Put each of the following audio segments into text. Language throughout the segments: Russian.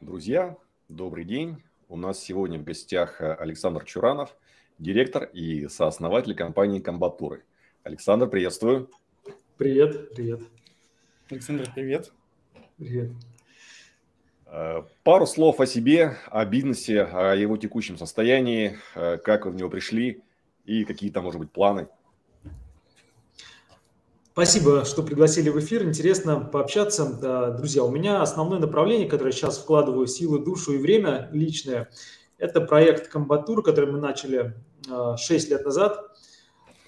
Друзья, добрый день. У нас сегодня в гостях э, Александр Чуранов, директор и сооснователь компании «Комбатуры». Александр, приветствую. Привет, привет. Александр, привет. Привет. Э, пару слов о себе, о бизнесе, о его текущем состоянии, э, как вы в него пришли и какие там, может быть, планы. Спасибо, что пригласили в эфир. Интересно пообщаться. Друзья, у меня основное направление, которое сейчас вкладываю силы, душу и время личное, это проект «Комбатур», который мы начали 6 э, лет назад.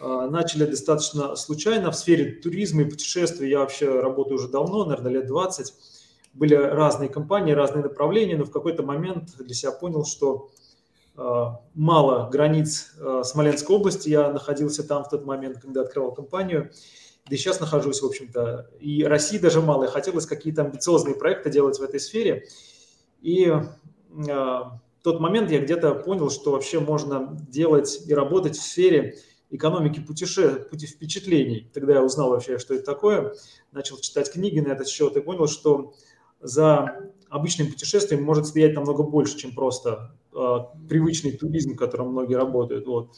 Э, начали достаточно случайно в сфере туризма и путешествий. Я вообще работаю уже давно, наверное, лет 20. Были разные компании, разные направления, но в какой-то момент для себя понял, что э, мало границ Смоленской области. Я находился там в тот момент, когда открывал компанию – да и сейчас нахожусь, в общем-то, и России даже мало, и хотелось какие-то амбициозные проекты делать в этой сфере. И э, в тот момент я где-то понял, что вообще можно делать и работать в сфере экономики путеше... пути впечатлений. Тогда я узнал вообще, что это такое, начал читать книги на этот счет и понял, что за обычным путешествием может стоять намного больше, чем просто э, привычный туризм, в котором многие работают. Вот.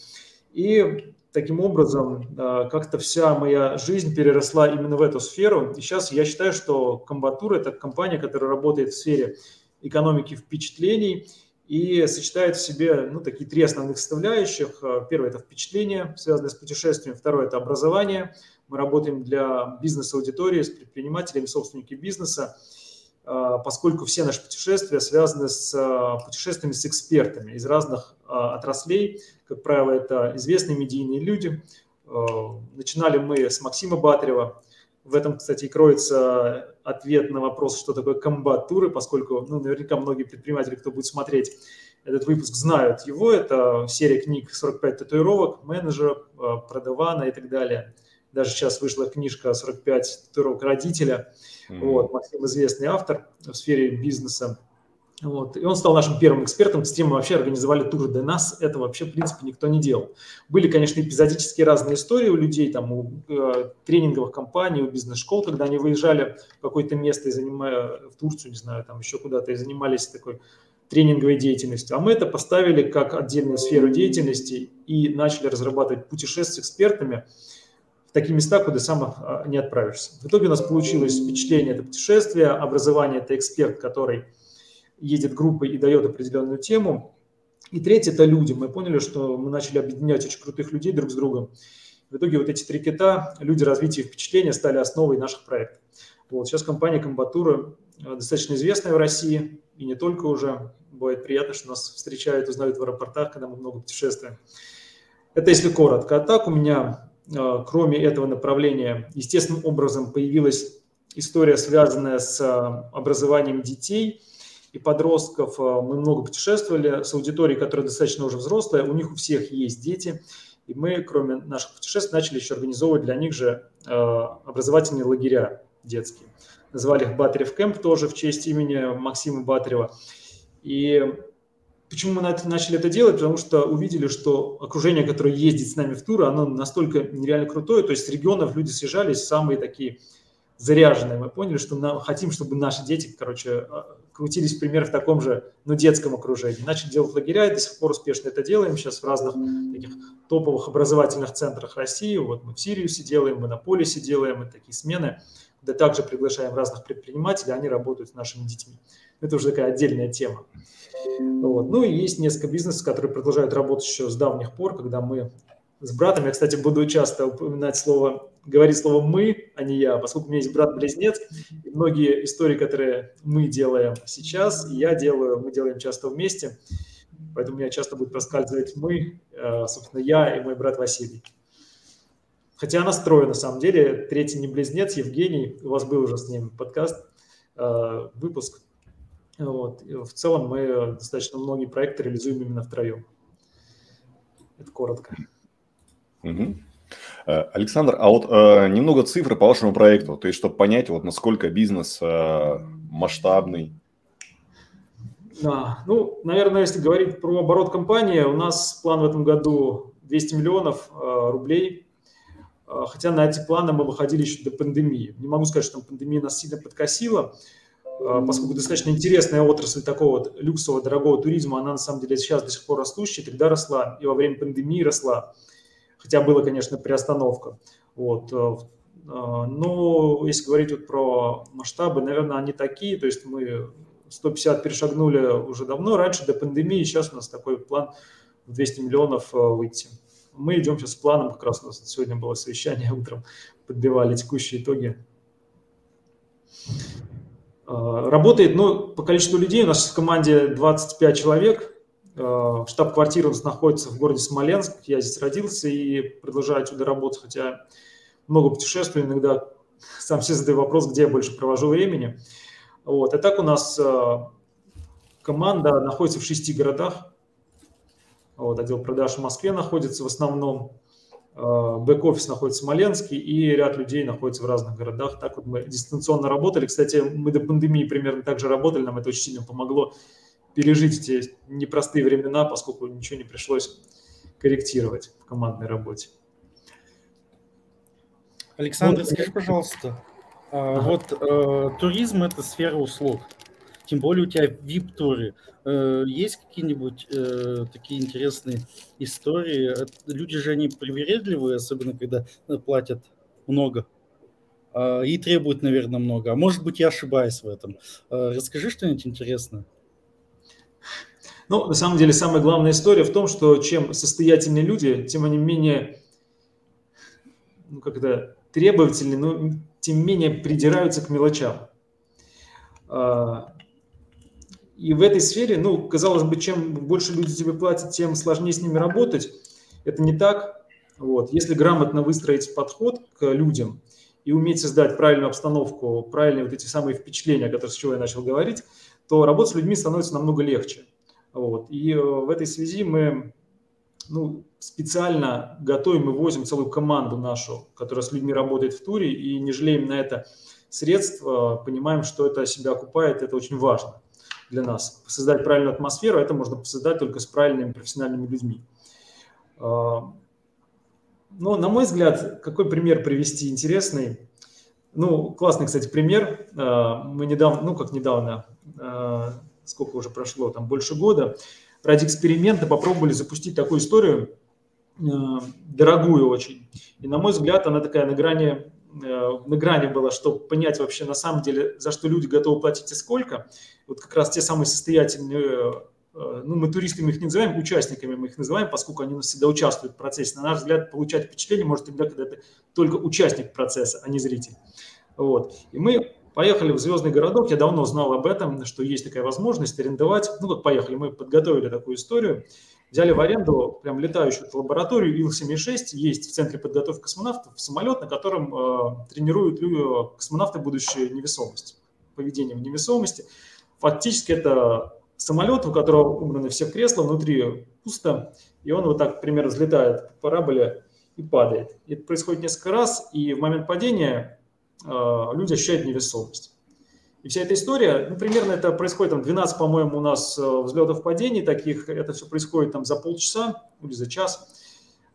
И таким образом э, как-то вся моя жизнь переросла именно в эту сферу. И сейчас я считаю, что Комбатура – это компания, которая работает в сфере экономики впечатлений и сочетает в себе ну, такие три основных составляющих. Э, первое – это впечатление, связанное с путешествием. Второе – это образование. Мы работаем для бизнес-аудитории, с предпринимателями, собственники бизнеса. А, поскольку все наши путешествия связаны с а, путешествиями с экспертами из разных а, отраслей. Как правило, это известные медийные люди. Начинали мы с Максима Батарева. В этом, кстати, и кроется ответ на вопрос, что такое комбат-туры, поскольку ну, наверняка многие предприниматели, кто будет смотреть этот выпуск, знают его. Это серия книг «45 татуировок», менеджера, продавана и так далее. Даже сейчас вышла книжка «45 татуировок родителя». Mm-hmm. Вот, Максим известный автор в сфере бизнеса. Вот. И он стал нашим первым экспертом. С тем мы вообще организовали тур до нас. Это вообще, в принципе, никто не делал. Были, конечно, эпизодические разные истории у людей, там, у э, тренинговых компаний, у бизнес-школ, когда они выезжали в какое-то место и занимая в Турцию, не знаю, там еще куда-то, и занимались такой тренинговой деятельностью. А мы это поставили как отдельную сферу деятельности и начали разрабатывать путешествия с экспертами – такие места, куда сам а, не отправишься. В итоге у нас получилось впечатление – это путешествие, образование – это эксперт, который едет группой и дает определенную тему. И третье – это люди. Мы поняли, что мы начали объединять очень крутых людей друг с другом. В итоге вот эти три кита, люди, развития и впечатления, стали основой наших проектов. Вот. Сейчас компания Комбатура а, достаточно известная в России, и не только уже. Бывает приятно, что нас встречают, узнают в аэропортах, когда мы много путешествуем. Это если коротко. А так у меня кроме этого направления, естественным образом появилась история, связанная с э, образованием детей и подростков. Э, мы много путешествовали с аудиторией, которая достаточно уже взрослая, у них у всех есть дети, и мы, кроме наших путешествий, начали еще организовывать для них же образовательные лагеря детские. Назвали их Батарев Кэмп тоже в честь имени Максима Батарева. И Почему мы начали это делать? Потому что увидели, что окружение, которое ездит с нами в туры, оно настолько нереально крутое. То есть с регионов люди съезжались, самые такие заряженные. Мы поняли, что нам, хотим, чтобы наши дети, короче, а, крутились, пример, в таком же, ну, детском окружении. Начали делать лагеря, и до сих пор успешно это делаем. Сейчас в разных таких топовых образовательных центрах России. Вот мы в Сириусе делаем, мы на Полисе делаем, мы такие смены, где также приглашаем разных предпринимателей, они работают с нашими детьми. Это уже такая отдельная тема. Вот. Ну и есть несколько бизнесов, которые продолжают работать еще с давних пор, когда мы с братом, я, кстати, буду часто упоминать слово, говорить слово «мы», а не «я», поскольку у меня есть брат-близнец, и многие истории, которые мы делаем сейчас, и я делаю, мы делаем часто вместе, поэтому меня часто будет проскальзывать «мы», э, собственно, я и мой брат Василий. Хотя она строя, на самом деле, третий не близнец, Евгений, у вас был уже с ним подкаст, э, выпуск, вот. И в целом мы достаточно многие проекты реализуем именно втроем. Это коротко. Угу. Александр, а вот э, немного цифр по вашему проекту, то есть чтобы понять, вот насколько бизнес э, масштабный. Да, ну, наверное, если говорить про оборот компании, у нас план в этом году 200 миллионов э, рублей, хотя на эти планы мы выходили еще до пандемии. Не могу сказать, что пандемия нас сильно подкосила, поскольку достаточно интересная отрасль такого вот люксового дорогого туризма, она на самом деле сейчас до сих пор растущая, тогда росла и во время пандемии росла, хотя была, конечно, приостановка. Вот. Но если говорить вот про масштабы, наверное, они такие, то есть мы 150 перешагнули уже давно, раньше до пандемии, сейчас у нас такой план в 200 миллионов выйти. Мы идем сейчас с планом, как раз у нас сегодня было совещание утром, подбивали текущие итоги. А, работает, ну, по количеству людей у нас в команде 25 человек. А, штаб-квартира у нас находится в городе Смоленск. Я здесь родился и продолжаю отсюда работать, хотя много путешествую, иногда сам себе задаю вопрос, где я больше провожу времени. Вот. А так у нас а, команда находится в шести городах. Вот, отдел продаж в Москве находится в основном, бэк-офис находится в Смоленске, и ряд людей находится в разных городах. Так вот мы дистанционно работали. Кстати, мы до пандемии примерно так же работали, нам это очень сильно помогло пережить эти непростые времена, поскольку ничего не пришлось корректировать в командной работе. Александр, вот, скажи, пожалуйста, а, ага. вот э, туризм – это сфера услуг тем более у тебя VIP-туры. Э, есть какие-нибудь э, такие интересные истории? Люди же они привередливые, особенно когда э, платят много а, и требуют, наверное, много. А может быть, я ошибаюсь в этом. Расскажи что-нибудь интересное. Ну, на самом деле, самая главная история в том, что чем состоятельнее люди, тем они менее, ну, как это, требовательны, но тем менее придираются к мелочам. А, и в этой сфере, ну, казалось бы, чем больше люди тебе платят, тем сложнее с ними работать. Это не так. Вот. Если грамотно выстроить подход к людям и уметь создать правильную обстановку, правильные вот эти самые впечатления, о которых с чего я начал говорить, то работать с людьми становится намного легче. Вот. И э, в этой связи мы ну, специально готовим и возим целую команду нашу, которая с людьми работает в туре, и не жалеем на это средств, понимаем, что это себя окупает, это очень важно для нас. Создать правильную атмосферу, это можно создать только с правильными профессиональными людьми. А, ну, на мой взгляд, какой пример привести интересный? Ну, классный, кстати, пример. А, мы недавно, ну, как недавно, а, сколько уже прошло, там больше года, ради эксперимента попробовали запустить такую историю, дорогую очень. И, на мой взгляд, она такая на грани на грани было, чтобы понять вообще на самом деле, за что люди готовы платить и сколько. Вот как раз те самые состоятельные, э, ну, мы туристами их не называем, участниками мы их называем, поскольку они всегда участвуют в процессе. На наш взгляд, получать впечатление может тогда, когда ты только участник процесса, а не зритель. Вот. И мы поехали в звездный городок, я давно знал об этом, что есть такая возможность арендовать, ну как поехали, мы подготовили такую историю, Взяли в аренду прям летающую лабораторию Ил-76, есть в Центре подготовки космонавтов самолет, на котором э, тренируют космонавты будущее невесомость, поведение в невесомости. Фактически это самолет, у которого убраны все кресла, внутри пусто, и он вот так примерно взлетает по параболе и падает. И это происходит несколько раз, и в момент падения э, люди ощущают невесомость. И вся эта история, ну, примерно это происходит, там, 12, по-моему, у нас э, взлетов падений таких, это все происходит там за полчаса или за час,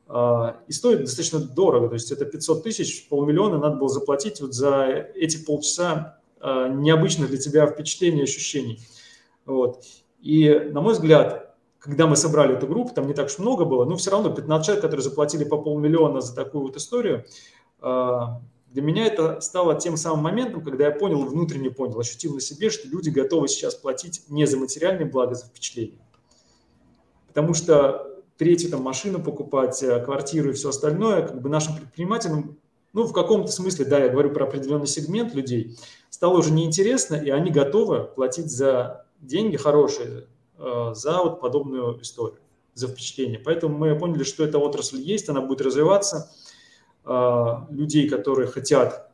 а, и стоит достаточно дорого, то есть это 500 тысяч, полмиллиона надо было заплатить вот за эти полчаса а, необычных для тебя впечатлений и ощущений. Вот. И, на мой взгляд, когда мы собрали эту группу, там не так уж много было, но все равно 15 человек, которые заплатили по полмиллиона за такую вот историю, а, для меня это стало тем самым моментом, когда я понял, внутренне понял, ощутил на себе, что люди готовы сейчас платить не за материальные блага, за впечатление. Потому что третью там машину покупать, э, квартиру и все остальное, как бы нашим предпринимателям, ну, в каком-то смысле, да, я говорю про определенный сегмент людей, стало уже неинтересно, и они готовы платить за деньги хорошие, э, за вот подобную историю, за впечатление. Поэтому мы поняли, что эта отрасль есть, она будет развиваться – людей, которые хотят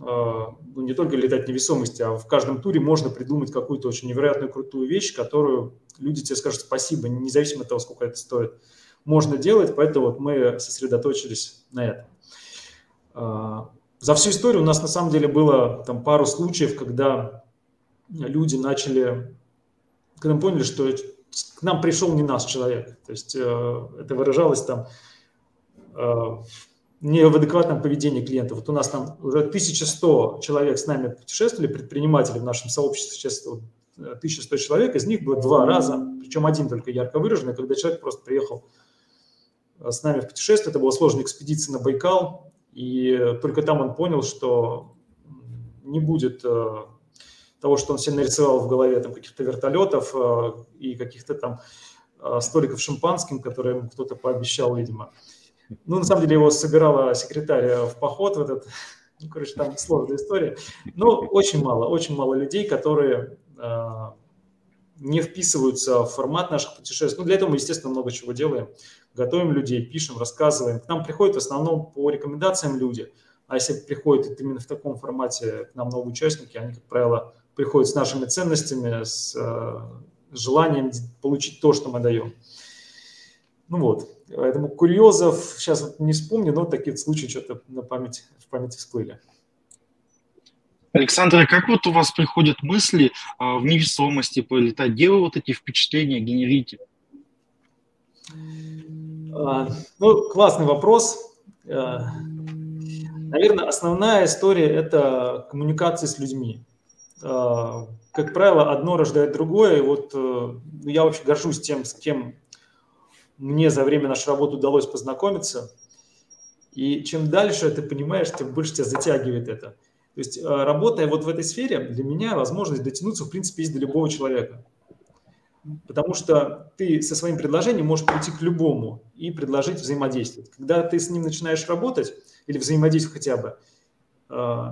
а, ну, не только летать невесомости, а в каждом туре можно придумать какую-то очень невероятную крутую вещь, которую люди тебе скажут спасибо, независимо от того, сколько это стоит. Можно делать, поэтому вот мы сосредоточились на этом. А, за всю историю у нас на самом деле было там пару случаев, когда люди начали, когда мы поняли, что к нам пришел не наш человек. То есть э, это выражалось там э, не в адекватном поведении клиентов. Вот у нас там уже 1100 человек с нами путешествовали, предприниматели в нашем сообществе сейчас 1100 человек, из них было два раза, причем один только ярко выраженный, когда человек просто приехал э, с нами в путешествие, это была сложная экспедиция на Байкал, и только там он понял, что не будет э, того, что он себе нарисовал в голове, там каких-то вертолетов э, и каких-то там столиков шампанским, которые ему кто-то пообещал, видимо. Ну, на самом деле, его собирала секретарь в поход в этот, ну, короче, там сложная история. Но очень мало, очень мало людей, которые э, не вписываются в формат наших путешествий. Ну, для этого мы, естественно, много чего делаем. Готовим людей, пишем, рассказываем. К нам приходят в основном по рекомендациям люди. А если приходят именно в таком формате к нам новые участники, они, как правило, приходят с нашими ценностями, с э, желанием получить то, что мы даем. Ну вот, поэтому курьезов сейчас вот не вспомню, но такие случаи что-то на память, в памяти всплыли. Александр, а как вот у вас приходят мысли а, в невесомости полетать? Где вы вот эти впечатления генерите? А, ну, классный вопрос. А, наверное, основная история – это коммуникация с людьми. А, как правило, одно рождает другое. И вот э, я вообще горжусь тем, с кем мне за время нашей работы удалось познакомиться. И чем дальше ты понимаешь, тем больше тебя затягивает это. То есть, э, работая вот в этой сфере, для меня возможность дотянуться, в принципе, есть до любого человека. Потому что ты со своим предложением можешь прийти к любому и предложить взаимодействовать. Когда ты с ним начинаешь работать или взаимодействовать хотя бы, э,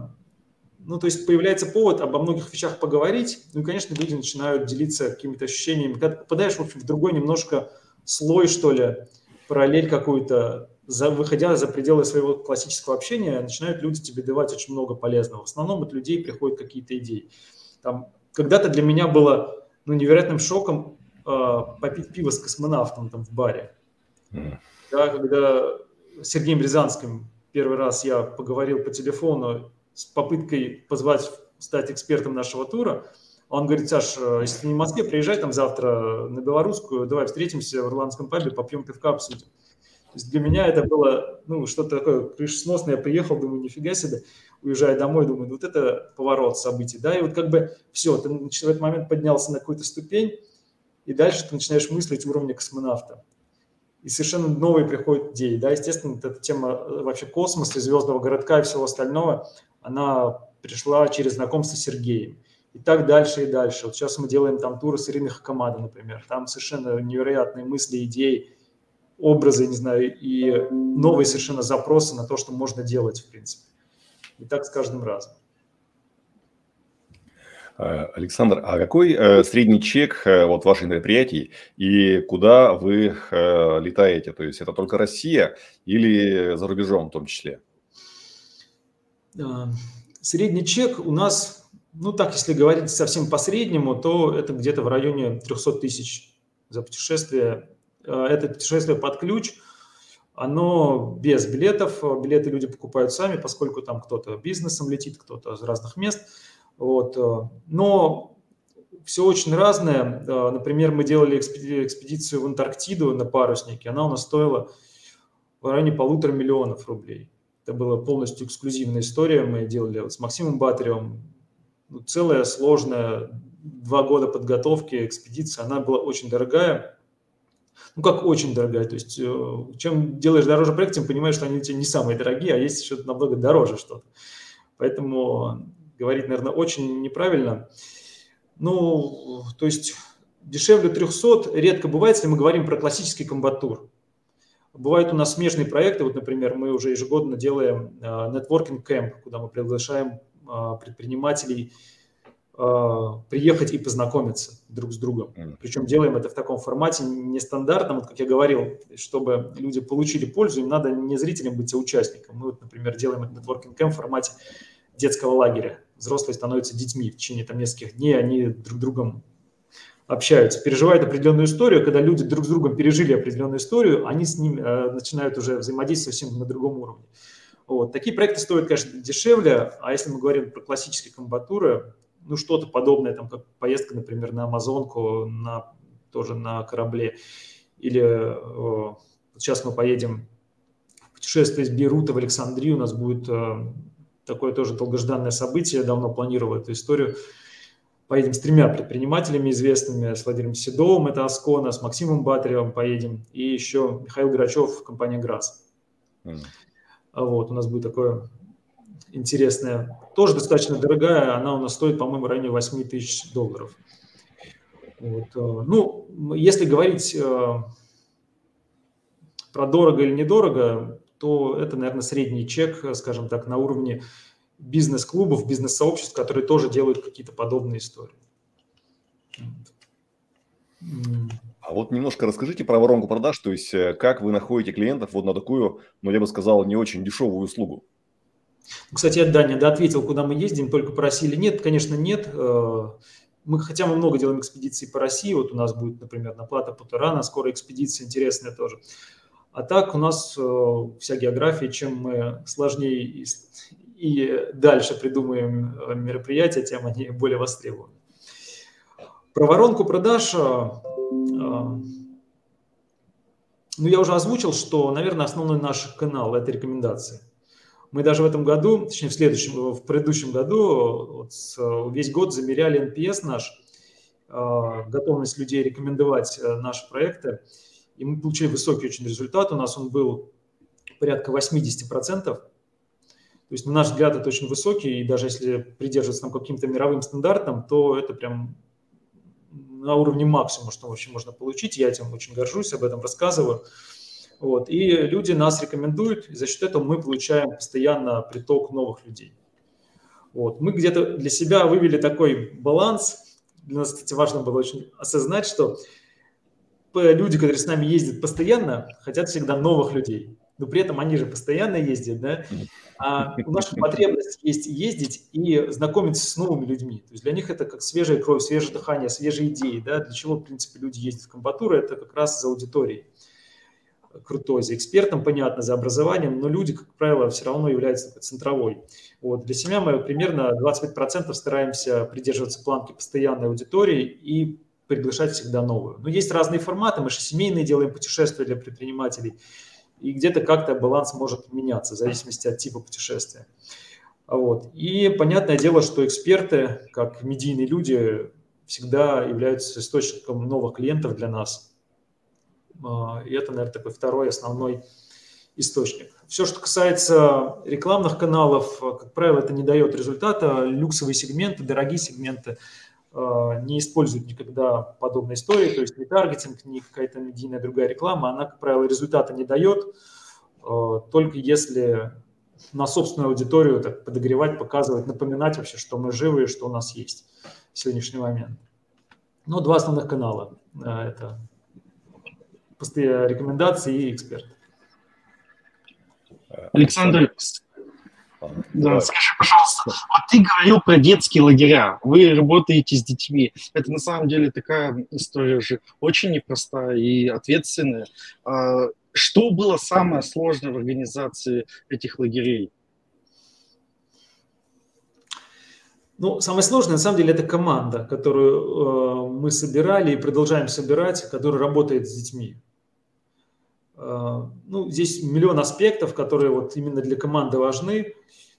ну, то есть появляется повод обо многих вещах поговорить, ну и, конечно, люди начинают делиться какими-то ощущениями. Когда ты попадаешь, в общем, в другой немножко слой, что ли, параллель какую-то, за, выходя за пределы своего классического общения, начинают люди тебе давать очень много полезного. В основном от людей приходят какие-то идеи. Там, когда-то для меня было ну, невероятным шоком э, попить пиво с космонавтом там в баре. Mm. Да, когда с Сергеем Рязанским первый раз я поговорил по телефону с попыткой позвать стать экспертом нашего тура – он говорит, Саш, э, если ты не в Москве, приезжай там завтра на Белорусскую, давай встретимся в Ирландском пабе, попьем пивка, обсудим. То есть для меня это было ну, что-то такое крышесносное. Я приехал, думаю, нифига себе, уезжая домой, думаю, вот это поворот событий. Да? И вот как бы все, ты в этот момент поднялся на какую-то ступень, и дальше ты начинаешь мыслить уровня космонавта. И совершенно новые приходят идеи. Да? Естественно, эта тема э, вообще космоса, звездного городка и всего остального, она пришла через знакомство с Сергеем и так дальше и дальше. Вот сейчас мы делаем там туры с Ириной Хакамада, например. Там совершенно невероятные мысли, идеи, образы, не знаю, и новые совершенно запросы на то, что можно делать, в принципе. И так с каждым разом. Э, Александр, а какой э, средний чек э, вот ваших мероприятий и куда вы э, летаете? То есть это только Россия или за рубежом в том числе? Средний чек у нас ну, так, если говорить совсем по-среднему, то это где-то в районе 300 тысяч за путешествие. Э, это путешествие под ключ, оно без билетов. Билеты люди покупают сами, поскольку там кто-то бизнесом летит, кто-то из разных мест. Вот. Э, но все очень разное. Э, например, мы делали экспедицию в Антарктиду на паруснике. Она у нас стоила в районе полутора миллионов рублей. Это была полностью эксклюзивная история. Мы делали с Максимом Батаревым, ну, целая сложная, два года подготовки, экспедиция, она была очень дорогая. Ну, как очень дорогая, то есть э, чем делаешь дороже проект, тем понимаешь, что они у тебя не самые дорогие, а есть еще намного дороже что-то. Поэтому говорить, наверное, очень неправильно. Ну, то есть дешевле 300 редко бывает, если мы говорим про классический комбатур. Бывают у нас смежные проекты, вот, например, мы уже ежегодно делаем networking э, camp, куда мы приглашаем предпринимателей а, приехать и познакомиться друг с другом. Причем делаем это в таком формате нестандартном, вот как я говорил, чтобы люди получили пользу, им надо не зрителям быть, а участником. Мы, вот, например, делаем это networking camp в формате детского лагеря. Взрослые становятся детьми в течение там, нескольких дней, они друг с другом общаются, переживают определенную историю. Когда люди друг с другом пережили определенную историю, они с ним э, начинают уже взаимодействовать совсем на другом уровне. Вот. Такие проекты стоят, конечно, дешевле, а если мы говорим про классические комбатуры, ну, что-то подобное, там, как поездка, например, на Амазонку, на, тоже на корабле, или о, сейчас мы поедем в путешествие из Бейрута в Александрию. У нас будет такое тоже долгожданное событие, давно планировал эту историю. Поедем с тремя предпринимателями известными, с Владимиром Седовым, это Аскона, с Максимом Батаревым поедем, и еще Михаил Грачев, компания ГРАС. Mm. Вот, у нас будет такое интересное, тоже достаточно дорогая, она у нас стоит, по-моему, в районе 8 тысяч долларов. Вот. Э, ну, если говорить э, про дорого или недорого, то это, наверное, средний чек, скажем так, на уровне бизнес-клубов, бизнес-сообществ, которые тоже делают какие-то подобные истории. А вот немножко расскажите про воронку продаж, то есть э, как вы находите клиентов вот на такую, ну я бы сказал, не очень дешевую услугу? Кстати, я, Даня, да, ответил, куда мы ездим, только по России или нет. Конечно, нет. Э, мы, хотя мы много делаем экспедиций по России, вот у нас будет, например, на Плата Путарана, скоро экспедиция интересная тоже. А так у нас э, вся география, чем мы сложнее и, и дальше придумаем мероприятия, тем они более востребованы. Про воронку продаж, ну я уже озвучил, что, наверное, основной наш канал – это рекомендации. Мы даже в этом году, точнее в следующем, в предыдущем году, вот весь год замеряли NPS наш, готовность людей рекомендовать наши проекты – и мы получили высокий очень результат. У нас он был порядка 80%. То есть, на наш взгляд, это очень высокий, и даже если придерживаться там каким-то мировым стандартам, то это прям на уровне максимума, что вообще можно получить. Я этим очень горжусь, об этом рассказываю. Вот. И люди нас рекомендуют, и за счет этого мы получаем постоянно приток новых людей. Вот. Мы где-то для себя вывели такой баланс. Для нас, кстати, важно было очень осознать, что люди, которые с нами ездят постоянно, хотят всегда новых людей. Но при этом они же постоянно ездят, да? А у нас потребность есть ездить и знакомиться с новыми людьми. То есть для них это как свежая кровь, свежее дыхание, свежие идеи, да? Для чего, в принципе, люди ездят в комбатуру, это как раз за аудиторией крутой, за экспертом, понятно, за образованием, но люди, как правило, все равно являются центровой. Вот. Для себя мы примерно 25% стараемся придерживаться планки постоянной аудитории и приглашать всегда новую. Но есть разные форматы, мы же семейные делаем путешествия для предпринимателей, и где-то как-то баланс может меняться в зависимости от типа путешествия. Вот. И понятное дело, что эксперты, как медийные люди, всегда являются источником новых клиентов для нас. А, и это, наверное, такой второй основной источник. Все, что касается рекламных каналов, как правило, это не дает результата. Люксовые сегменты, дорогие сегменты – не используют никогда подобные истории, то есть ни таргетинг, ни какая-то медийная другая реклама, она, как правило, результата не дает, э, только если на собственную аудиторию так подогревать, показывать, напоминать вообще, что мы живы и что у нас есть в сегодняшний момент. Ну, два основных канала. Э, это рекомендации и эксперт. Александр, да, скажи, пожалуйста, вот ты говорил про детские лагеря, вы работаете с детьми. Это на самом деле такая история же очень непростая и ответственная. А что было самое сложное в организации этих лагерей? Ну, самое сложное, на самом деле, это команда, которую э, мы собирали и продолжаем собирать, которая работает с детьми. Э, ну, здесь миллион аспектов, которые вот именно для команды важны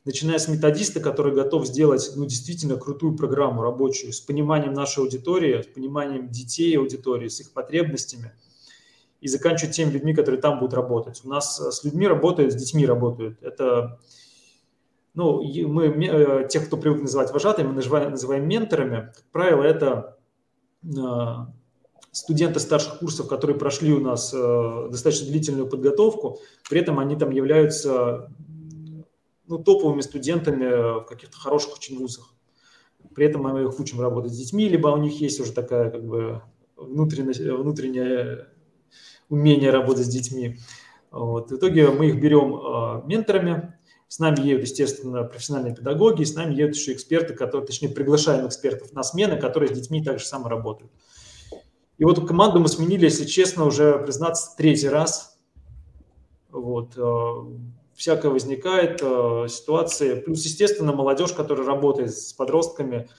начиная с методиста, который готов сделать ну, действительно крутую программу рабочую с пониманием нашей аудитории, с пониманием детей аудитории, с их потребностями, и заканчивать теми людьми, которые там будут работать. У нас э, с людьми работают, с детьми работают. Это, ну, мы, э, тех, кто привык называть вожатыми, мы называем, называем менторами. Как правило, это студенты старших курсов, которые прошли у нас достаточно длительную подготовку, при этом они там являются ну, топовыми студентами в каких-то хороших очень вузах. При этом мы их учим работать с детьми, либо у них есть уже такая как бы внутреннее, внутреннее умение работать с детьми. Вот. В итоге мы их берем э, менторами, с нами едут, естественно, профессиональные педагоги, с нами едут еще эксперты, которые, точнее, приглашаем экспертов на смены, которые с детьми также само работают. И вот команду мы сменили, если честно, уже, признаться, третий раз. Вот всякое возникает э, ситуации. Плюс, естественно, молодежь, которая работает с подростками,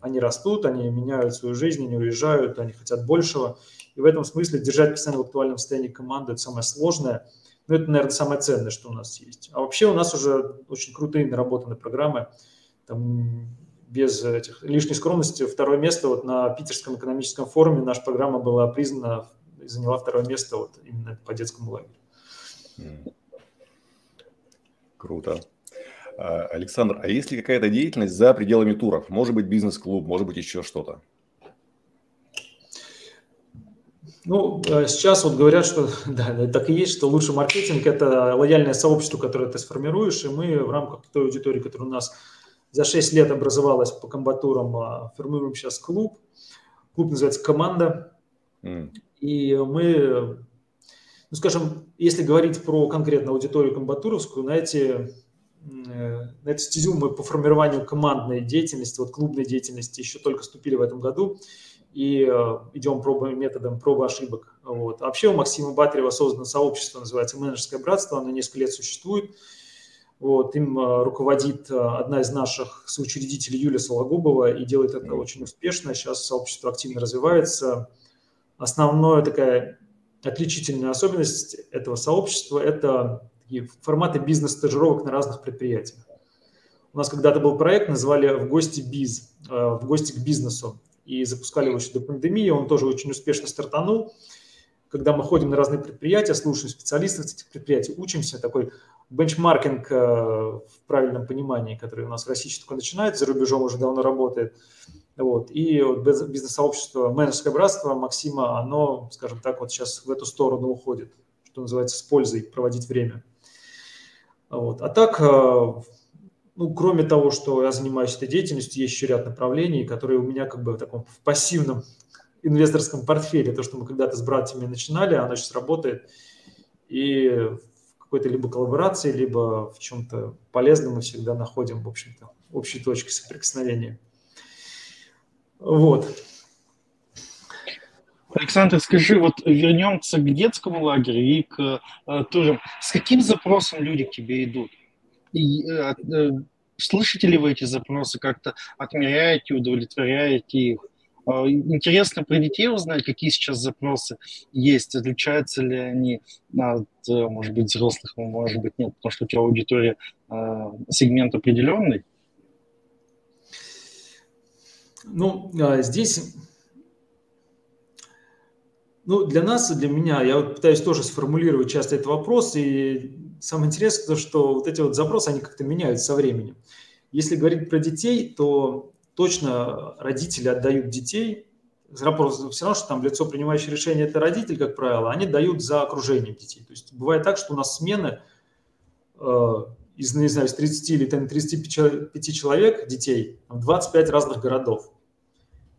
они растут, они меняют свою жизнь, они уезжают, они хотят большего. И в этом смысле держать постоянно в актуальном состоянии команду – это самое сложное. Но это, наверное, самое ценное, что у нас есть. А вообще у нас уже очень крутые наработаны программы. Там без этих лишней скромности второе место вот на Питерском экономическом форуме наша программа была признана и заняла второе место вот именно по детскому лагерю. Круто. А, Александр, а есть ли какая-то деятельность за пределами туров? Может быть, бизнес-клуб, может быть, еще что-то? Ну, э, сейчас вот говорят, что да, так и есть, что лучший маркетинг – это лояльное сообщество, которое ты сформируешь, и мы в рамках той аудитории, которая у нас за 6 лет образовалась по комбатурам, а, формируем сейчас клуб. Клуб называется «Команда». Mm. И мы, ну, скажем, если говорить про конкретно аудиторию комбатуровскую, на эти Э, на эту стезю мы по формированию командной деятельности, вот клубной деятельности еще только вступили в этом году и э, идем пробуем методом пробы ошибок. Вот. А вообще у Максима Батарева создано сообщество, называется «Менеджерское братство», оно несколько лет существует. Вот, им э, руководит одна из наших соучредителей Юлия Сологубова и делает это очень успешно. Сейчас сообщество активно развивается. Основная такая отличительная особенность этого сообщества – это форматы бизнес-стажировок на разных предприятиях. У нас когда-то был проект, назвали «В гости биз», э, «В гости к бизнесу», и запускали его еще до пандемии, он тоже очень успешно стартанул. Когда мы ходим на разные предприятия, слушаем специалистов этих предприятий, учимся, такой бенчмаркинг э, в правильном понимании, который у нас в России только начинает, за рубежом уже давно работает. Вот. И вот бизнес-сообщество «Менеджерское братство» Максима, оно, скажем так, вот сейчас в эту сторону уходит, что называется, с пользой проводить время. Вот. А так, э, ну, кроме того, что я занимаюсь этой деятельностью, есть еще ряд направлений, которые у меня как бы в таком в пассивном инвесторском портфеле. То, что мы когда-то с братьями начинали, оно сейчас работает. И какой-то либо коллаборации, либо в чем-то полезном мы всегда находим, в общем-то, общие точки соприкосновения. Вот. Александр, скажи, вот вернемся к детскому лагерю и к э, тоже. С каким запросом люди к тебе идут? И, э, э, слышите ли вы эти запросы, как-то отмеряете, удовлетворяете их? Э, интересно про детей узнать, какие сейчас запросы есть, отличаются ли они от, э, может быть, взрослых, может быть, нет, потому что у тебя аудитория э, сегмент определенный. Ну, а, здесь ну, для нас и для меня, я вот пытаюсь тоже сформулировать часто этот вопрос, и самое интересное, что вот эти вот запросы, они как-то меняются со временем. Если говорить про детей, то точно родители отдают детей, все равно, что там лицо, принимающее решение, это родитель, как правило, они дают за окружение детей. То есть бывает так, что у нас смены э, из, не знаю, из 30 или там, 35 человек, детей, 25 разных городов.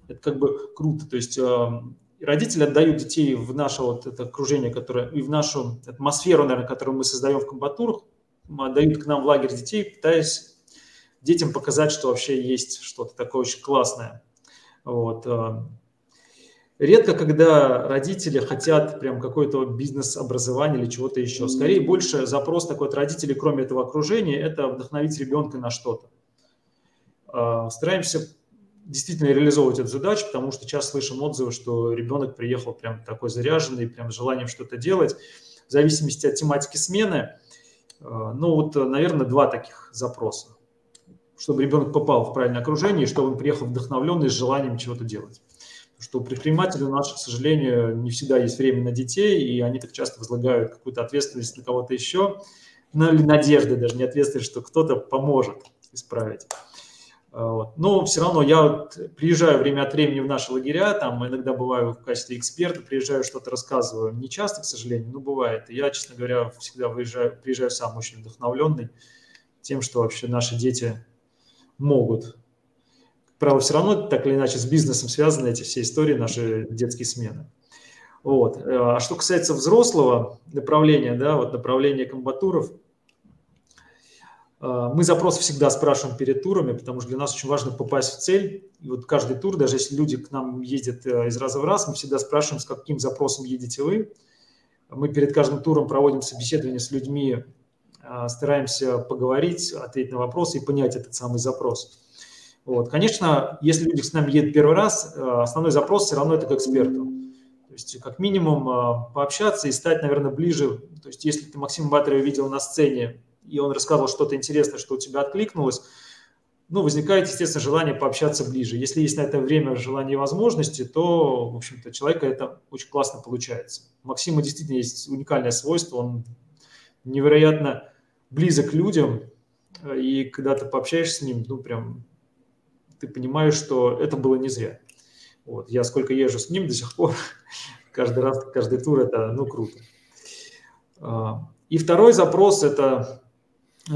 Это как бы круто. То есть э, родители отдают детей в наше вот это окружение, которое, и в нашу атмосферу, наверное, которую мы создаем в комбатурах, отдают к нам в лагерь детей, пытаясь детям показать, что вообще есть что-то такое очень классное. Вот. Э, редко, когда родители хотят прям какое-то бизнес-образование или чего-то еще. Скорее, больше запрос такой от родителей, кроме этого окружения, это вдохновить ребенка на что-то. Э, стараемся действительно реализовывать эту задачу, потому что часто слышим отзывы, что ребенок приехал прям такой заряженный, прям с желанием что-то делать. В зависимости от тематики смены, э, ну вот, наверное, два таких запроса. Чтобы ребенок попал в правильное окружение, и чтобы он приехал вдохновленный с желанием чего-то делать. Потому что у предпринимателей нас, к сожалению, не всегда есть время на детей, и они так часто возлагают какую-то ответственность на кого-то еще, ну или надежды, даже не ответственность, что кто-то поможет исправить. Вот. Но все равно я вот приезжаю время от времени в наши лагеря, там иногда бываю в качестве эксперта, приезжаю, что-то рассказываю. Не часто, к сожалению, но бывает. И я, честно говоря, всегда выезжаю, приезжаю сам очень вдохновленный тем, что вообще наши дети могут. Как все равно так или иначе с бизнесом связаны эти все истории, наши детские смены. Вот. А что касается взрослого направления, да, вот направления комбатуров – а, мы запрос всегда спрашиваем перед турами, потому что для нас очень важно попасть в цель. И вот каждый тур, даже если люди к нам ездят э, из раза в раз, мы всегда спрашиваем, с каким запросом едете вы. Мы перед каждым туром проводим собеседование с людьми, стараемся поговорить, ответить на вопросы и понять этот самый запрос. Вот. Конечно, если люди с нами едут первый раз, э, основной запрос все равно это к эксперту. То есть как минимум пообщаться и стать, наверное, ближе. То есть если ты Максима Батарева видел на сцене, и он рассказывал что-то интересное, что у тебя откликнулось, ну, возникает, естественно, желание пообщаться ближе. Если есть на это время, желание и возможности, то, в общем-то, человека это очень классно получается. У Максима действительно есть уникальное свойство, он невероятно близок к людям, и когда ты пообщаешься с ним, ну, прям ты понимаешь, что это было не зря. Вот. Я сколько езжу с ним до сих пор, каждый раз, каждый тур, это, ну, круто. А, и второй запрос – это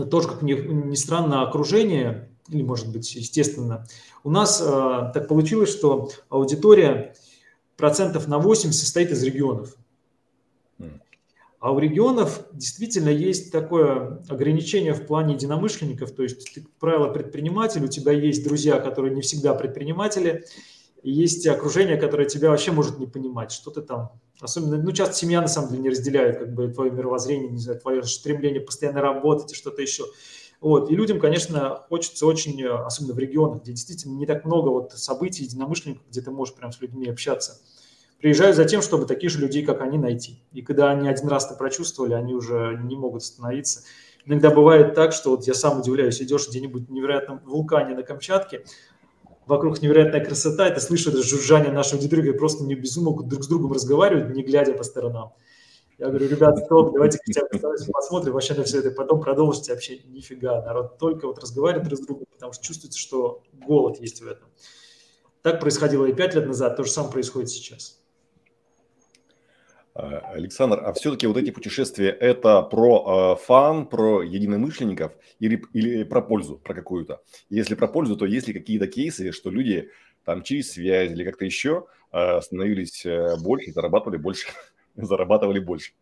тоже, как ни, ни странно, окружение, или, может быть, естественно. У нас э, так получилось, что аудитория процентов на 8 состоит из регионов. А у регионов действительно есть такое ограничение в плане единомышленников, то есть ты, как правило, предприниматель, у тебя есть друзья, которые не всегда предприниматели, и есть окружение, которое тебя вообще может не понимать, что ты там, особенно, ну, часто семья на самом деле не разделяет как бы твое мировоззрение, не знаю, твое стремление постоянно работать и что-то еще. Вот. И людям, конечно, хочется очень, особенно в регионах, где действительно не так много вот событий, единомышленников, где ты можешь прям с людьми общаться, приезжают за тем, чтобы таких же людей, как они, найти. И когда они один раз это прочувствовали, они уже не могут остановиться. Иногда бывает так, что вот я сам удивляюсь, идешь где-нибудь в невероятном вулкане на Камчатке, вокруг невероятная красота, и ты слышишь это жужжание нашего аудитории, просто не безумно друг с другом разговаривают, не глядя по сторонам. Я говорю, ребят, стоп, давайте хотя бы посмотрим вообще на все это, потом продолжите общение. Нифига, народ только вот разговаривает друг с другом, потому что чувствуется, что голод есть в этом. Так происходило и пять лет назад, то же самое происходит сейчас. А, Александр, а все-таки вот эти путешествия – это про э, фан, про единомышленников или, или про пользу, про какую-то? Если про пользу, то есть ли какие-то кейсы, что люди там через связь или как-то еще э, становились э, больше, зарабатывали больше, зарабатывали больше?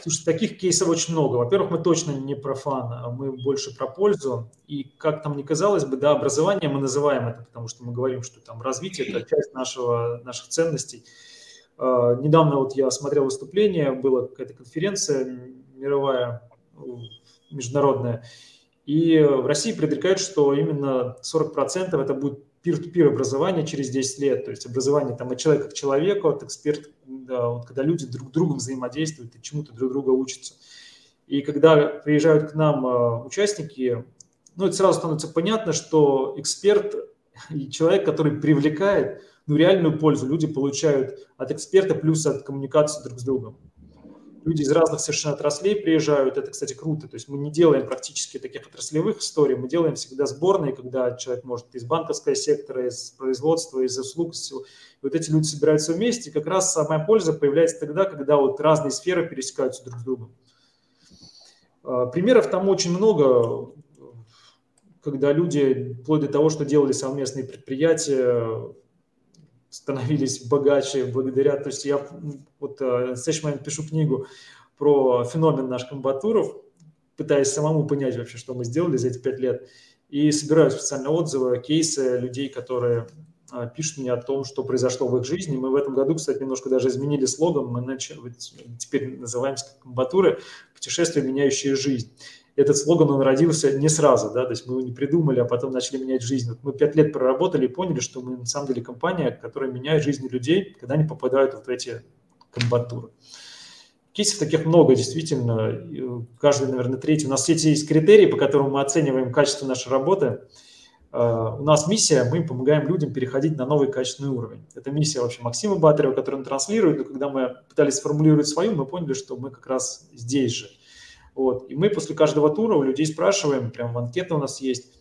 Слушай, таких кейсов очень много. Во-первых, мы точно не про фан, а мы больше про пользу. И как там ни казалось бы, да, образование мы называем это, потому что мы говорим, что там развитие – это часть нашего, наших ценностей – недавно вот я смотрел выступление, была какая-то конференция мировая, международная, и в России предрекают, что именно 40% это будет peer-to-peer образование через 10 лет, то есть образование там от человека к человеку, от эксперта, да, вот, когда люди друг с другом взаимодействуют и чему-то друг друга учатся. И когда приезжают к нам а, участники, ну, это сразу становится понятно, что эксперт и человек, который привлекает, ну, реальную пользу люди получают от эксперта плюс от коммуникации друг с другом. Люди из разных совершенно отраслей приезжают, это, кстати, круто. То есть мы не делаем практически таких отраслевых историй, мы делаем всегда сборные, когда человек может из банковского сектора, из производства, из услуг, из всего. И вот эти люди собираются вместе, и как раз самая польза появляется тогда, когда вот разные сферы пересекаются друг с другом. А, примеров там очень много, когда люди, вплоть до того, что делали совместные предприятия, становились богаче благодаря, то есть я вот э, в следующий момент пишу книгу про феномен наш комбатуров, пытаясь самому понять вообще, что мы сделали за эти пять лет, и собираю специально отзывы, кейсы людей, которые э, пишут мне о том, что произошло в их жизни. Мы в этом году, кстати, немножко даже изменили слоган, мы начали, теперь называемся комбатуры, путешествия, меняющие жизнь этот слоган, он родился не сразу, да, то есть мы его не придумали, а потом начали менять жизнь. Вот мы пять лет проработали и поняли, что мы на самом деле компания, которая меняет жизни людей, когда они попадают вот в эти комбатуры. Кейсов таких много, действительно. Каждый, наверное, третий. У нас все есть критерии, по которым мы оцениваем качество нашей работы. А, у нас миссия, мы помогаем людям переходить на новый качественный уровень. Это миссия вообще Максима Батарева, которую он транслирует, но когда мы пытались сформулировать свою, мы поняли, что мы как раз здесь же – вот. И мы после каждого тура у людей спрашиваем, прям анкета у нас есть,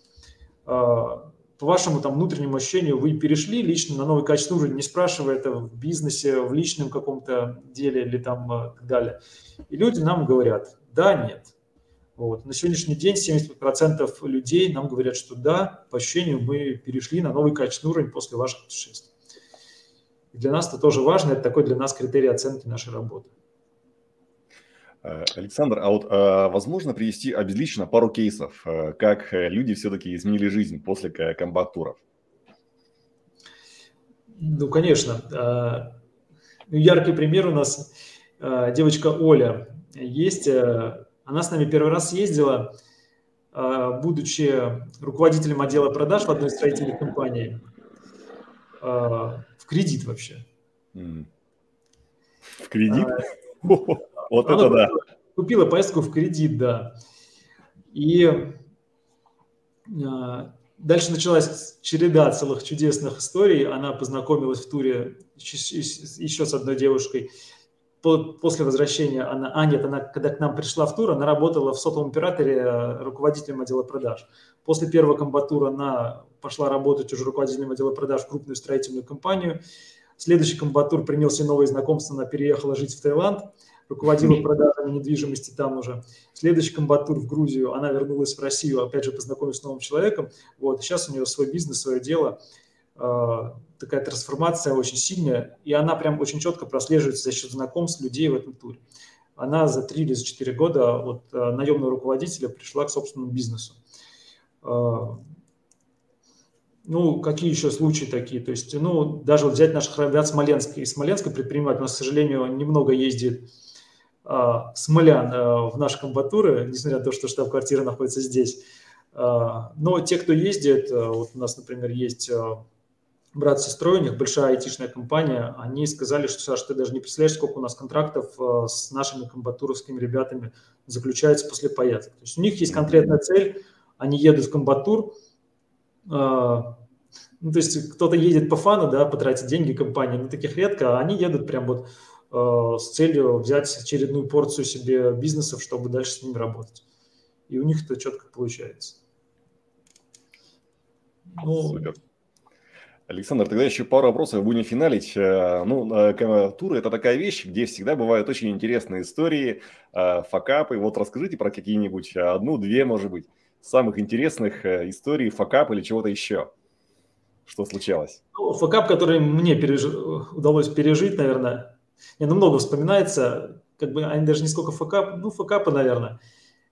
а, по вашему там внутреннему ощущению вы перешли лично на новый качественный уровень, не спрашивая это в бизнесе, в личном каком-то деле или там а, так далее. И люди нам говорят, да, нет. Вот. На сегодняшний день 70% людей нам говорят, что да, по ощущению мы перешли на новый качественный уровень после ваших путешествий. И для нас это тоже важно, это такой для нас критерий оценки нашей работы. Э, Александр, а вот а, возможно привести обезлично пару кейсов, э, как люди все-таки изменили жизнь после комбат-туров? Ну, конечно. Ну, яркий пример у нас девочка Оля есть. Она с нами первый раз ездила, будучи руководителем отдела продаж в одной из строительных компаний, в кредит вообще. В кредит? Вот это да. Купила поездку в кредит, да. И а, дальше началась череда целых чудесных историй. Она познакомилась в туре еще с одной девушкой. После возвращения она, а нет, она когда к нам пришла в тур, она работала в сотовом операторе э, руководителем отдела продаж. После первого комбатура она пошла работать уже руководителем отдела продаж в крупную строительную компанию. Следующий комбатур принес ей новые знакомства, она переехала жить в Таиланд руководила продажами недвижимости там уже. Следующий комбатур в Грузию, она вернулась в Россию, опять же, познакомилась с новым человеком. Вот, сейчас у нее свой бизнес, свое дело. А, такая трансформация очень сильная, и она прям очень четко прослеживается за счет знакомств людей в этом туре. Она за три или за четыре года от а, наемного руководителя пришла к собственному бизнесу. А, ну, какие еще случаи такие? То есть, ну, даже вот взять наших ребят Смоленска. И Смоленска предприниматель у нас, к сожалению, немного ездит смолян а, в наши комбатуры, несмотря на то, что штаб-квартира находится здесь. А, но те, кто ездит, вот у нас, например, есть брат с сестрой, у них большая айтишная компания, они сказали, что, Саш, ты даже не представляешь, сколько у нас контрактов с нашими комбатуровскими ребятами заключается после поездок. То есть у них есть конкретная цель, они едут в комбатур, ну, то есть кто-то едет по фану, да, потратить деньги компании, но таких редко, а они едут прям вот с целью взять очередную порцию себе бизнесов, чтобы дальше с ними работать. И у них это четко получается. Ну, Супер. Александр, тогда еще пару вопросов будем финалить. Э, ну, э, туры – это такая вещь, где всегда бывают очень интересные истории, факапы. Вот расскажите про какие-нибудь одну-две, может быть, самых интересных историй, факап или чего-то еще. Что случалось? Ну, факап, который мне переж... удалось пережить, наверное, не, ну много вспоминается, как бы они даже не сколько факап, ну факапы, наверное.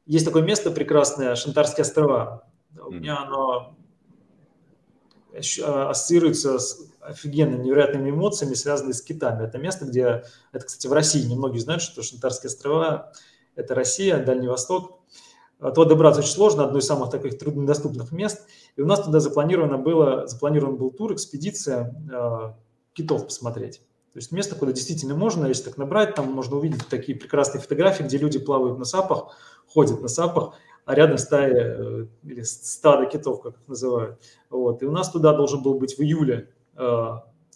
Есть такое место прекрасное, Шантарские острова. У меня оно а, ассоциируется с офигенно невероятными эмоциями, связанными с китами. Это место, где, это, кстати, в России, немногие знают, что Шантарские острова – это Россия, Дальний Восток. Туда добраться очень сложно, одно из самых таких труднодоступных мест. И у нас туда запланировано было, запланирован был тур, экспедиция э, китов посмотреть. То есть место, куда действительно можно, если так набрать, там можно увидеть такие прекрасные фотографии, где люди плавают на сапах, ходят на сапах, а рядом стая э, или стадо китов, как их называют. Вот. И у нас туда должен был быть в июле э,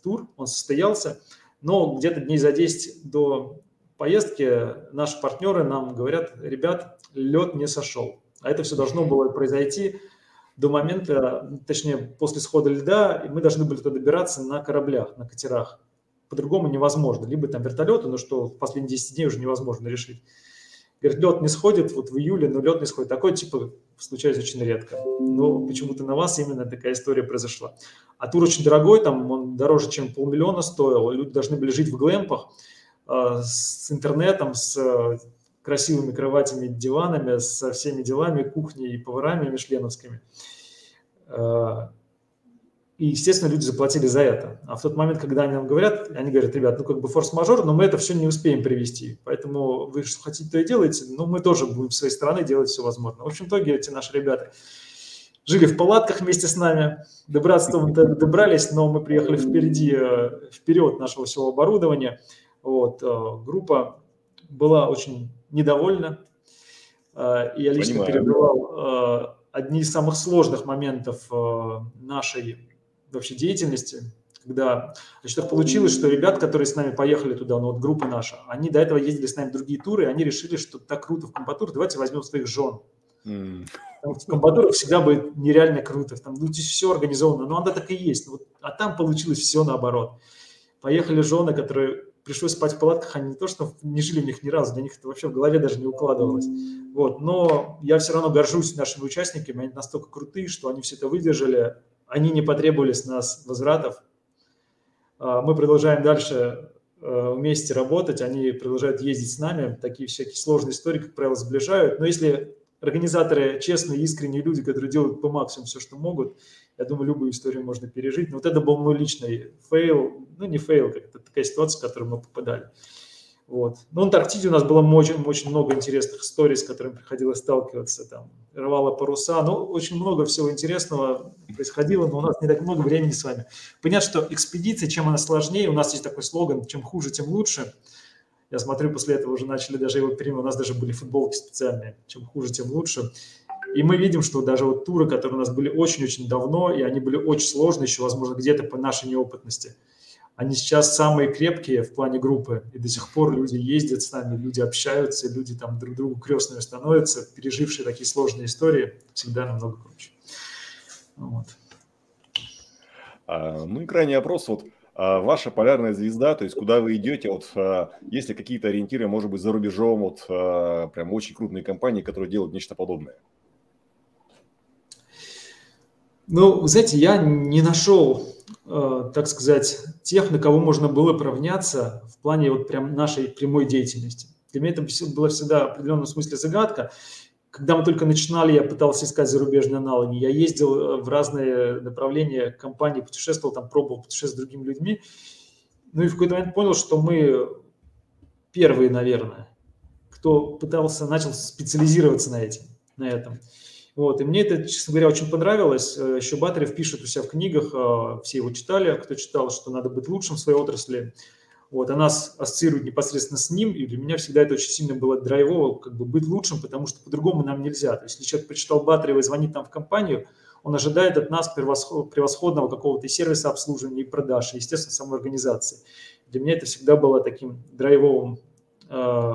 тур, он состоялся, но где-то дней за 10 до поездки наши партнеры нам говорят, ребят, лед не сошел. А это все должно было произойти до момента, точнее, после схода льда, и мы должны были туда добираться на кораблях, на катерах по-другому невозможно. Либо там вертолеты, но что в последние 10 дней уже невозможно решить. Говорит, лед не сходит, вот в июле, но лед не сходит. Такой типа случается очень редко. Но почему-то на вас именно такая история произошла. А тур очень дорогой, там он дороже, чем полмиллиона стоил. Люди должны были жить в глэмпах э, с интернетом, с э, красивыми кроватями, диванами, со всеми делами, кухней и поварами мишленовскими. Э, и, естественно, люди заплатили за это. А в тот момент, когда они нам говорят, они говорят, ребят, ну как бы форс-мажор, но мы это все не успеем привести. Поэтому вы что хотите, то и делаете, но мы тоже будем с своей стороны делать все возможное. В общем, в итоге эти наши ребята жили в палатках вместе с нами. Добраться мы добрались, но мы приехали впереди, э, вперед нашего всего оборудования. Вот, э, группа была очень недовольна. Э, и я лично Понимаю. перебывал одни из самых сложных моментов нашей вообще деятельности, когда значит, так получилось, что ребят, которые с нами поехали туда, ну вот группа наша, они до этого ездили с нами в другие туры, и они решили, что так круто в комбатур, давайте возьмем своих жен. Mm. В комбатурах всегда будет нереально круто, там ну, здесь все организовано, но она так и есть. Вот, а там получилось все наоборот. Поехали жены, которые пришлось спать в палатках, они не то, что не жили в них ни разу, для них это вообще в голове даже не укладывалось. Вот, но я все равно горжусь нашими участниками, они настолько крутые, что они все это выдержали, они не потребовали с нас возвратов. А, мы продолжаем дальше э, вместе работать, они продолжают ездить с нами. Такие всякие сложные истории, как правило, сближают. Но если организаторы честные, искренние люди, которые делают по максимуму все, что могут, я думаю, любую историю можно пережить. Но вот это был мой личный фейл, ну не фейл, как это такая ситуация, в которую мы попадали. Вот. Но в Антарктиде у нас было очень, очень много интересных историй, с которыми приходилось сталкиваться. Там рвало паруса. Ну, очень много всего интересного происходило, но у нас не так много времени с вами. Понятно, что экспедиция, чем она сложнее, у нас есть такой слоган, чем хуже, тем лучше. Я смотрю, после этого уже начали даже его переименовать. У нас даже были футболки специальные. Чем хуже, тем лучше. И мы видим, что даже вот туры, которые у нас были очень-очень давно, и они были очень сложные еще, возможно, где-то по нашей неопытности, они сейчас самые крепкие в плане группы. И до сих пор люди ездят с нами, люди общаются, люди там друг другу крестными становятся, пережившие такие сложные истории, всегда намного круче. Вот. А, ну и крайний вопрос. Вот а, ваша полярная звезда, то есть куда вы идете, вот а, есть ли какие-то ориентиры, может быть, за рубежом, вот а, прям очень крупные компании, которые делают нечто подобное? Ну, знаете, я не нашел, так сказать, тех, на кого можно было поравняться в плане вот прям нашей прямой деятельности. Для меня это было всегда в определенном смысле загадка. Когда мы только начинали, я пытался искать зарубежные аналоги. Я ездил э, в разные направления компании, путешествовал, там пробовал путешествовать с другими людьми. Ну и в какой-то момент понял, что мы первые, наверное, кто пытался, начал специализироваться на, этим, на этом. Вот, и мне это, честно говоря, очень понравилось. Э, Еще Батарев пишет у себя в книгах, э, все его читали, кто читал, что надо быть лучшим в своей отрасли. Вот, а нас ассоциируют непосредственно с ним, и для меня всегда это очень сильно было драйвово, как бы быть лучшим, потому что по-другому нам нельзя. То есть, если человек прочитал Батарева и звонит нам в компанию, он ожидает от нас превосходного какого-то сервиса обслуживания и продаж, естественно, самой организации. Для меня это всегда было таким драйвовым э,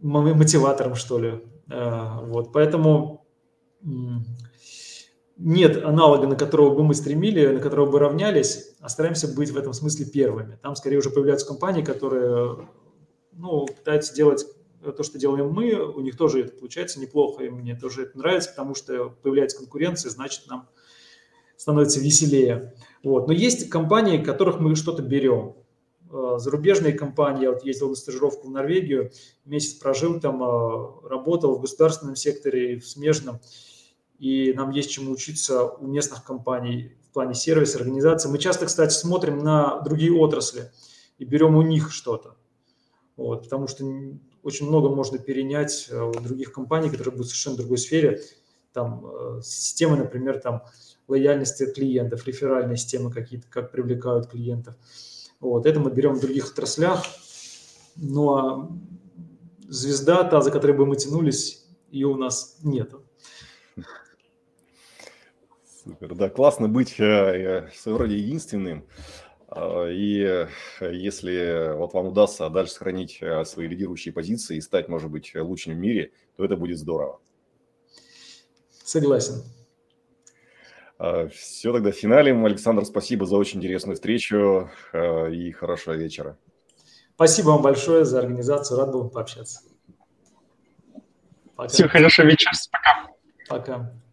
мотиватором, что ли. Э, вот, поэтому нет аналога, на которого бы мы стремили, на которого бы равнялись, а стараемся быть в этом смысле первыми. Там скорее уже появляются компании, которые ну, пытаются делать то, что делаем мы, у них тоже это получается неплохо, и мне тоже это нравится, потому что появляется конкуренция, значит, нам становится веселее. Вот. Но есть компании, которых мы что-то берем. Э, зарубежные компании. Я вот ездил на стажировку в Норвегию, месяц прожил там, э, работал в государственном секторе, в смежном, и нам есть чему учиться у местных компаний в плане сервиса, организации. Мы часто, кстати, смотрим на другие отрасли и берем у них что-то, вот, потому что очень много можно перенять э, у других компаний, которые будут в совершенно другой сфере. Там системы, например, там лояльности клиентов, реферальные системы какие-то, как привлекают клиентов. Вот, это мы берем в других отраслях. Ну а звезда, та, за которой бы мы тянулись, ее у нас нет. Супер, да, классно быть э, э, в своем роде единственным. А, и э, если вот вам удастся дальше сохранить свои лидирующие позиции и стать, может быть, лучшим в мире, то это будет здорово. Согласен. А, Все тогда финалем. Александр, спасибо за очень интересную встречу а, и хорошего вечера. Спасибо вам большое за организацию. Рад был пообщаться. Пока. Всего хорошего вечера. Пока. Пока.